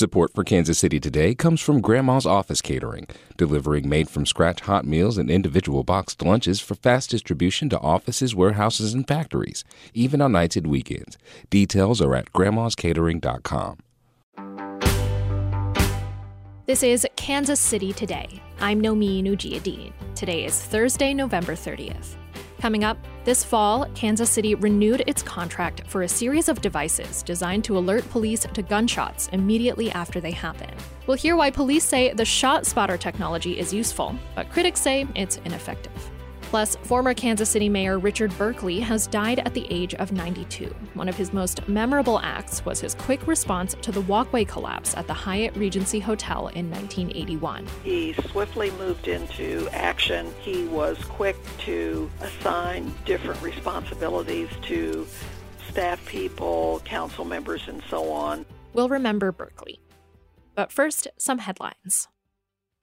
Support for Kansas City Today comes from Grandma's Office Catering, delivering made from scratch hot meals and individual boxed lunches for fast distribution to offices, warehouses, and factories, even on nights and weekends. Details are at grandmascatering.com. This is Kansas City Today. I'm Nomin Ujiyediin. Today is Thursday, November 30th. Coming up, this fall, Kansas City renewed its contract for a series of devices designed to alert police to gunshots immediately after they happen. We'll hear why police say the ShotSpotter technology is useful, but critics say it's ineffective. Plus, former Kansas City Mayor Richard Berkley has died at the age of 92. One of his most memorable acts was his quick response to the walkway collapse at the Hyatt Regency Hotel in 1981. He swiftly moved into action. He was quick to assign different responsibilities to staff people, council members, and so on. We'll remember Berkley. But first, some headlines.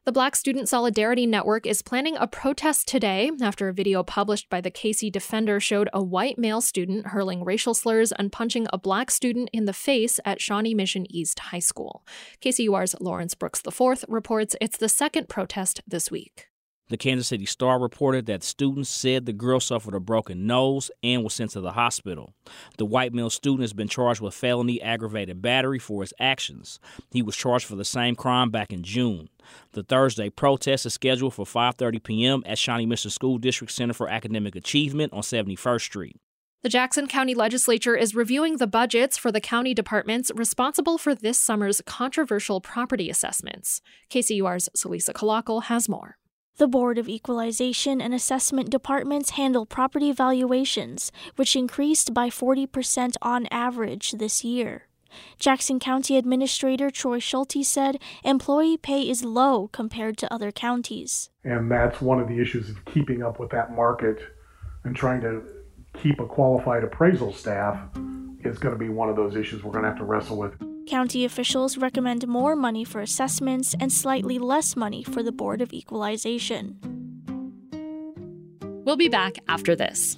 The Black Student Solidarity Network is planning a protest today after a video published by the KC Defender showed a white male student hurling racial slurs and punching a black student in the face at Shawnee Mission East High School. KCUR's Lawrence Brooks IV reports it's the second protest this week. The Kansas City Star reported that students said the girl suffered a broken nose and was sent to the hospital. The white male student has been charged with felony aggravated battery for his actions. He was charged for the same crime back in June. The Thursday protest is scheduled for 5:30 p.m. at Shawnee Mission School District Center for Academic Achievement on 71st Street. The Jackson County Legislature is reviewing the budgets for the county departments responsible for this summer's controversial property assessments. KCUR's Celisa Calacal has more. The Board of Equalization and Assessment Departments handle property valuations, which increased by 40% on average this year. Jackson County Administrator Troy Schulte said employee pay is low compared to other counties. And that's one of the issues of keeping up with that market and trying to keep a qualified appraisal staff is going to be one of those issues we're going to have to wrestle with. County officials recommend more money for assessments and slightly less money for the Board of Equalization. We'll be back after this.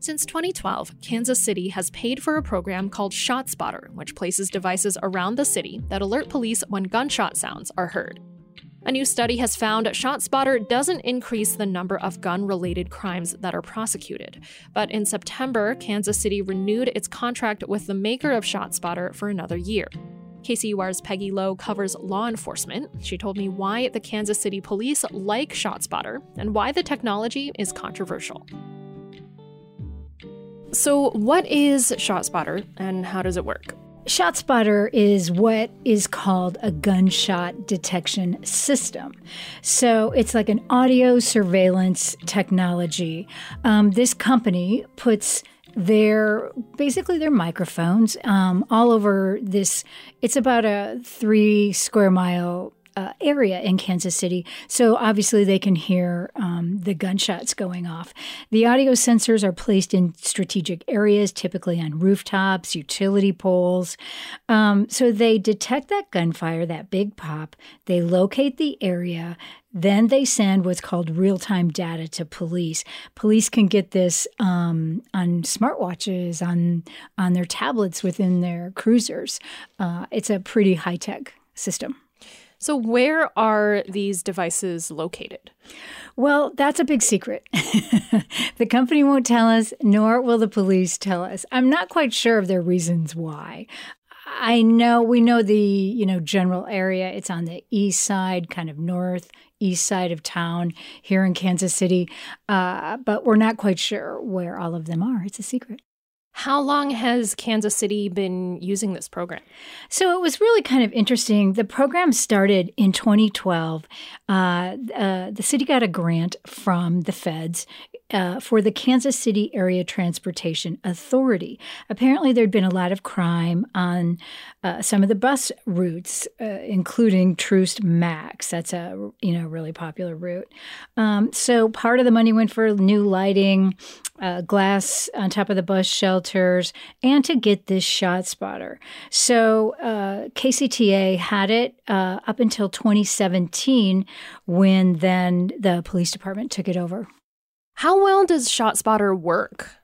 Since 2012, Kansas City has paid for a program called ShotSpotter, which places devices around the city that alert police when gunshot sounds are heard. A new study has found ShotSpotter doesn't increase the number of gun related crimes that are prosecuted. But in September, Kansas City renewed its contract with the maker of ShotSpotter for another year. KCUR's Peggy Lowe covers law enforcement. She told me why the Kansas City police like ShotSpotter and why the technology is controversial. So, what is ShotSpotter and how does it work? ShotSpotter is what is called a gunshot detection system. So it's like an audio surveillance technology. Um, this company puts their basically their microphones um, all over this. It's about a three square mile uh, area in Kansas City. So obviously they can hear um, the gunshots going off. The audio sensors are placed in strategic areas, typically on rooftops, utility poles. Um, so they detect that gunfire, that big pop. They locate the area. Then they send what's called real time data to police. Police can get this um, on smartwatches, on on their tablets within their cruisers. Uh, it's a pretty high tech system. So, where are these devices located? Well, that's a big secret. the company won't tell us, nor will the police tell us. I'm not quite sure of their reasons why. I know we know the you know general area. It's on the east side, kind of north east side of town here in Kansas City, uh, but we're not quite sure where all of them are. It's a secret. How long has Kansas City been using this program? So it was really kind of interesting. The program started in 2012. Uh, uh, the city got a grant from the feds uh, for the Kansas City Area Transportation Authority. Apparently, there'd been a lot of crime on uh, some of the bus routes, uh, including Troost Max. That's a you know really popular route. Um, so part of the money went for new lighting, uh, glass on top of the bus shelters, and to get this ShotSpotter. So uh, KCTA had it uh, up until 2017, when then the police department took it over. How well does ShotSpotter work?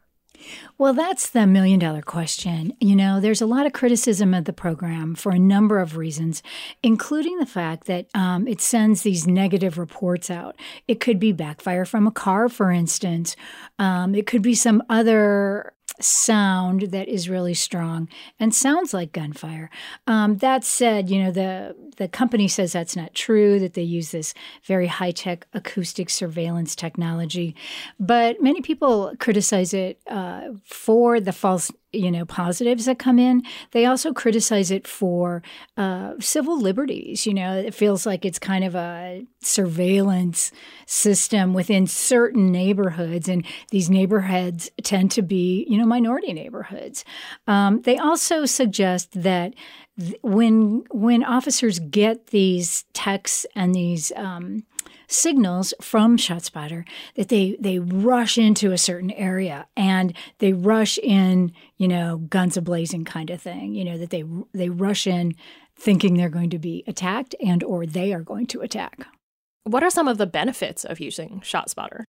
Well, that's the million dollar question. You know, there's a lot of criticism of the program for a number of reasons, including the fact that um, it sends these negative reports out. It could be backfire from a car, for instance. Um, it could be some other sound that is really strong and sounds like gunfire. Um, that said, you know the the company says that's not true. That they use this very high tech acoustic surveillance technology, but many people criticize it uh, for the false you know positives that come in. They also criticize it for uh, civil liberties you know it feels like it's kind of a surveillance system within certain neighborhoods and these neighborhoods tend to be you know minority neighborhoods. Um, they also suggest that when when officers get these texts and these um, signals from ShotSpotter that they they rush into a certain area and they rush in, you know, guns a blazing kind of thing. You know that they they rush in thinking they're going to be attacked and or they are going to attack. What are some of the benefits of using ShotSpotter?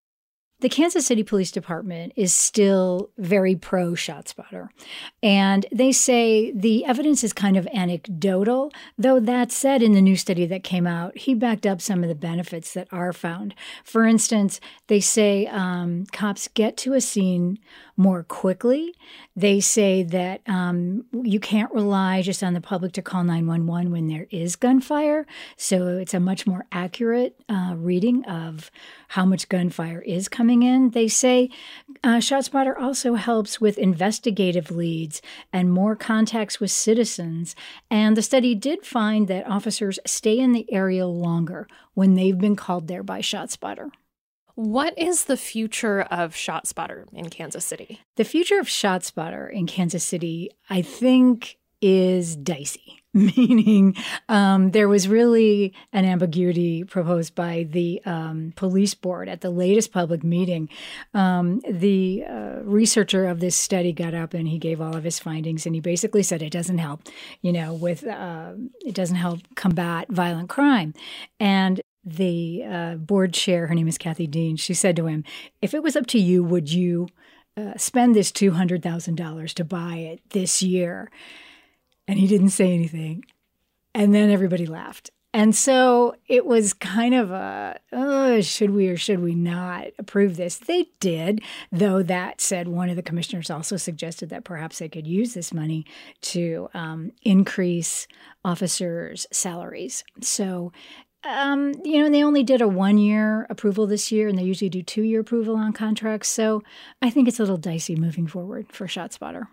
The Kansas City Police Department is still very pro ShotSpotter. And they say the evidence is kind of anecdotal, though that said, in the new study that came out, he backed up some of the benefits that are found. For instance, they say um, cops get to a scene more quickly. They say that um, you can't rely just on the public to call 911 when there is gunfire. So it's a much more accurate uh, reading of how much gunfire is coming in. They say uh, ShotSpotter also helps with investigative leads and more contacts with citizens. And the study did find that officers stay in the area longer when they've been called there by ShotSpotter. What is the future of ShotSpotter in Kansas City? The future of ShotSpotter in Kansas City, I think, is dicey. Meaning, um, there was really an ambiguity proposed by the um, police board at the latest public meeting. Um, the uh, researcher of this study got up and he gave all of his findings, and he basically said it doesn't help, you know, with uh, it doesn't help combat violent crime. And the uh, board chair, her name is Kathy Dean, she said to him, If it was up to you, would you uh, spend this $200,000 to buy it this year? And he didn't say anything. And then everybody laughed. And so it was kind of a, oh, should we or should we not approve this? They did, though that said, one of the commissioners also suggested that perhaps they could use this money to um, increase officers' salaries. So um, you know, and they only did a one year approval this year, and they usually do two year approval on contracts. So I think it's a little dicey moving forward for ShotSpotter.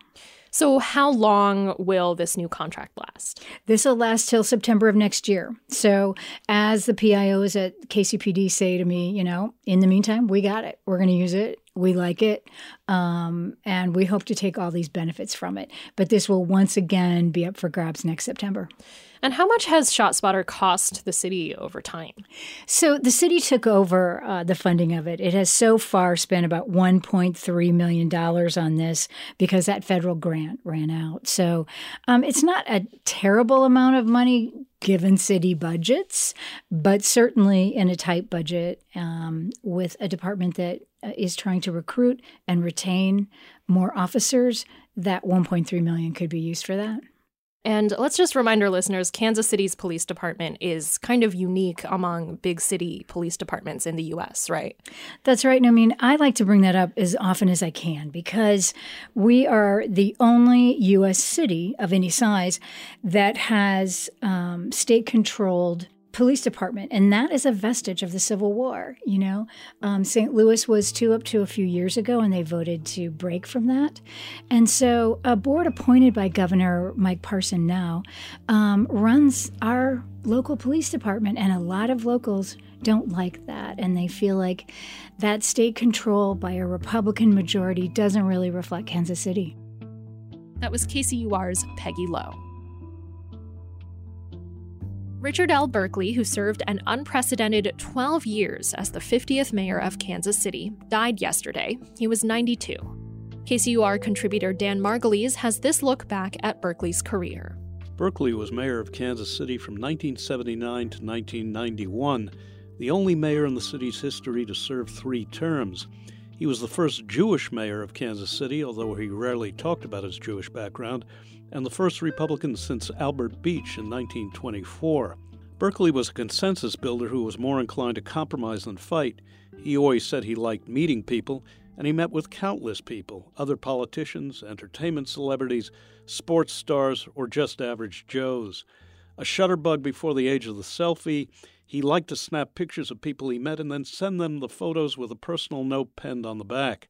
So, how long will this new contract last? This will last till September of next year. So, as the PIOs at KCPD say to me, you know, in the meantime, we got it. We're going to use it. We like it. Um, and we hope to take all these benefits from it. But this will once again be up for grabs next September. And how much has ShotSpotter cost the city over time? So the city took over uh, the funding of it. It has so far spent about $1.3 million on this because that federal grant ran out. So um, it's not a terrible amount of money given city budgets, but certainly in a tight budget um, with a department that uh, trying to recruit and retain more officers, that 1.3 million could be used for that. And let's just remind our listeners Kansas City's police department is kind of unique among big city police departments in the US, right? That's right. I mean, I like to bring that up as often as I can because we are the only US city of any size that has um, state controlled police department, and that is a vestige of the Civil War. You know, um, St. Louis was two up to a few years ago, and they voted to break from that. And so, a board appointed by Governor Mike Parson now um, runs our local police department, and a lot of locals don't like that, and they feel like that state control by a Republican majority doesn't really reflect Kansas City. That was KCUR's Peggy Lowe. Richard L. Berkley, who served an unprecedented 12 years as the 50th mayor of Kansas City, died yesterday. He was 92. KCUR contributor Dan Margulies has this look back at Berkley's career. Berkley was mayor of Kansas City from 1979 to 1991, the only mayor in the city's history to serve three terms. He was the first Jewish mayor of Kansas City, although he rarely talked about his Jewish background, and the first Republican since Albert Beach in 1924. Berkley was a consensus builder who was more inclined to compromise than fight. He always said he liked meeting people, and he met with countless people other politicians, entertainment celebrities, sports stars, or just average Joes. A shutterbug before the age of the selfie, he liked to snap pictures of people he met and then send them the photos with a personal note penned on the back.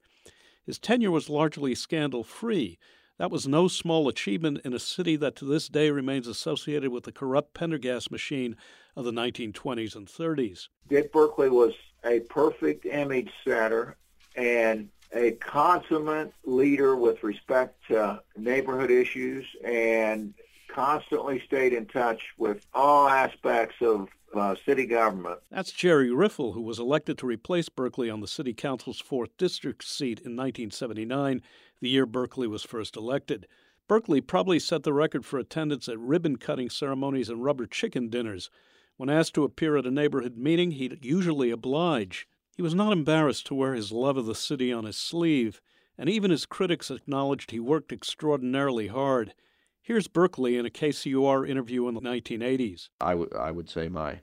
His tenure was largely scandal free, that was no small achievement in a city that to this day remains associated with the corrupt Pendergast machine of the 1920s and 30s. Dick Berkley was a perfect image setter and a consummate leader with respect to neighborhood issues and constantly stayed in touch with all aspects of uh, city government. That's Jerry Riffel, who was elected to replace Berkley on the city council's 4th district seat in 1979 the year Berkley was first elected. Berkley probably set the record for attendance at ribbon cutting ceremonies and rubber chicken dinners. When asked to appear at a neighborhood meeting, he'd usually oblige. He was not embarrassed to wear his love of the city on his sleeve, and even his critics acknowledged he worked extraordinarily hard. Here's Berkley in a KCUR interview in the 1980s. I, w- I would say my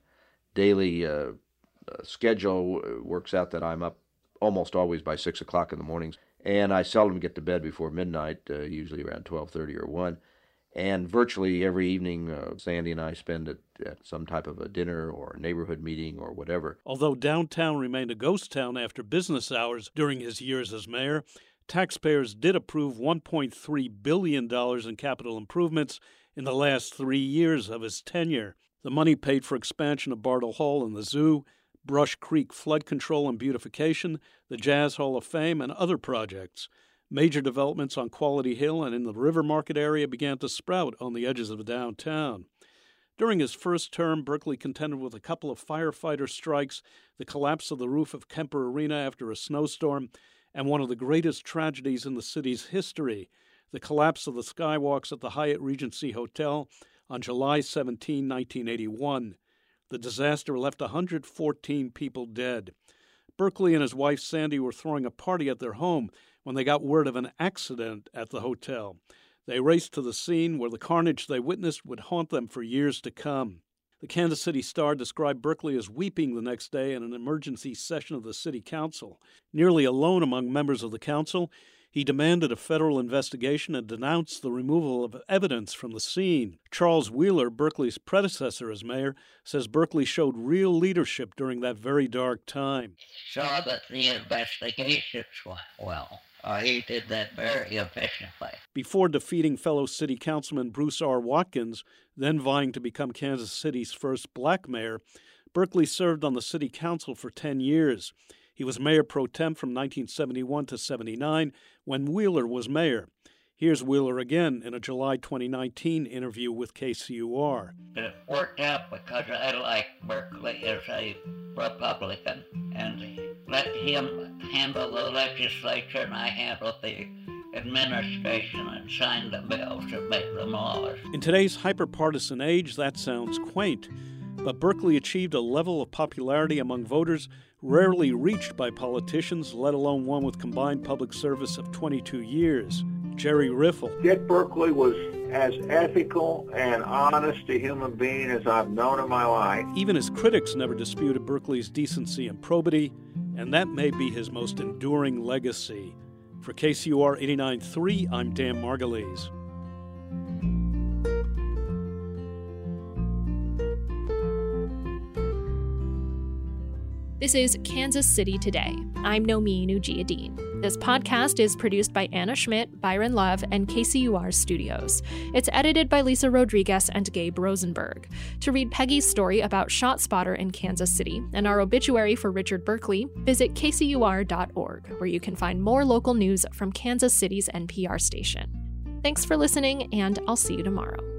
daily uh, uh, schedule works out that I'm up almost always by 6 o'clock in the mornings and I seldom get to bed before midnight, uh, usually around twelve thirty or one. And virtually every evening, uh, Sandy and I spend at, at some type of a dinner or a neighborhood meeting or whatever. Although downtown remained a ghost town after business hours during his years as mayor, taxpayers did approve $1.3 billion in capital improvements in the last three years of his tenure. The money paid for expansion of Bartle Hall and the zoo, Brush Creek flood control and beautification, the Jazz Hall of Fame, and other projects. Major developments on Quality Hill and in the River Market area began to sprout on the edges of downtown. During his first term, Berkley contended with a couple of firefighter strikes, the collapse of the roof of Kemper Arena after a snowstorm, and one of the greatest tragedies in the city's history the collapse of the skywalks at the Hyatt Regency Hotel on July 17, 1981. The disaster left 114 people dead. Berkley and his wife Sandy were throwing a party at their home when they got word of an accident at the hotel. They raced to the scene where the carnage they witnessed would haunt them for years to come. The Kansas City Star described Berkley as weeping the next day in an emergency session of the city council. Nearly alone among members of the council, he demanded a federal investigation and denounced the removal of evidence from the scene. Charles Wheeler, Berkley's predecessor as mayor, says Berkley showed real leadership during that very dark time. Saw that the investigations went well. Uh, he did that very efficiently. Before defeating fellow city councilman Bruce R. Watkins, then vying to become Kansas City's first black mayor, Berkley served on the city council for 10 years. He was mayor pro tem from 1971 to 79 when Wheeler was mayor. Here's Wheeler again in a July 2019 interview with KCUR. It worked out because I like Berkley as a Republican and let him handle the legislature and I handled the administration and signed the bills and make the laws. In today's hyperpartisan age, that sounds quaint, but Berkley achieved a level of popularity among voters rarely reached by politicians, let alone one with combined public service of 22 years. Jerry Riffel. Dick Berkley was as ethical and honest a human being as I've known in my life. Even his critics never disputed Berkley's decency and probity, and that may be his most enduring legacy. For KCUR 89.3, I'm Dan Margulies. This is Kansas City Today. I'm Nomin Ujiyediin. This podcast is produced by Anna Schmidt, Byron Love, and KCUR Studios. It's edited by Lisa Rodriguez and Gabe Rosenberg. To read Peggy's story about ShotSpotter in Kansas City and our obituary for Richard Berkley, visit kcur.org, where you can find more local news from Kansas City's NPR station. Thanks for listening, and I'll see you tomorrow.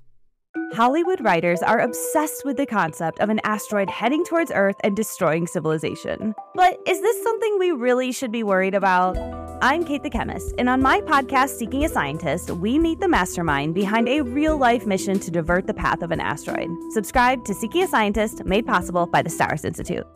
Hollywood writers are obsessed with the concept of an asteroid heading towards Earth and destroying civilization. But is this something we really should be worried about? I'm Kate the Chemist, and on my podcast, Seeking a Scientist, we meet the mastermind behind a real life mission to divert the path of an asteroid. Subscribe to Seeking a Scientist, made possible by the STARS Institute.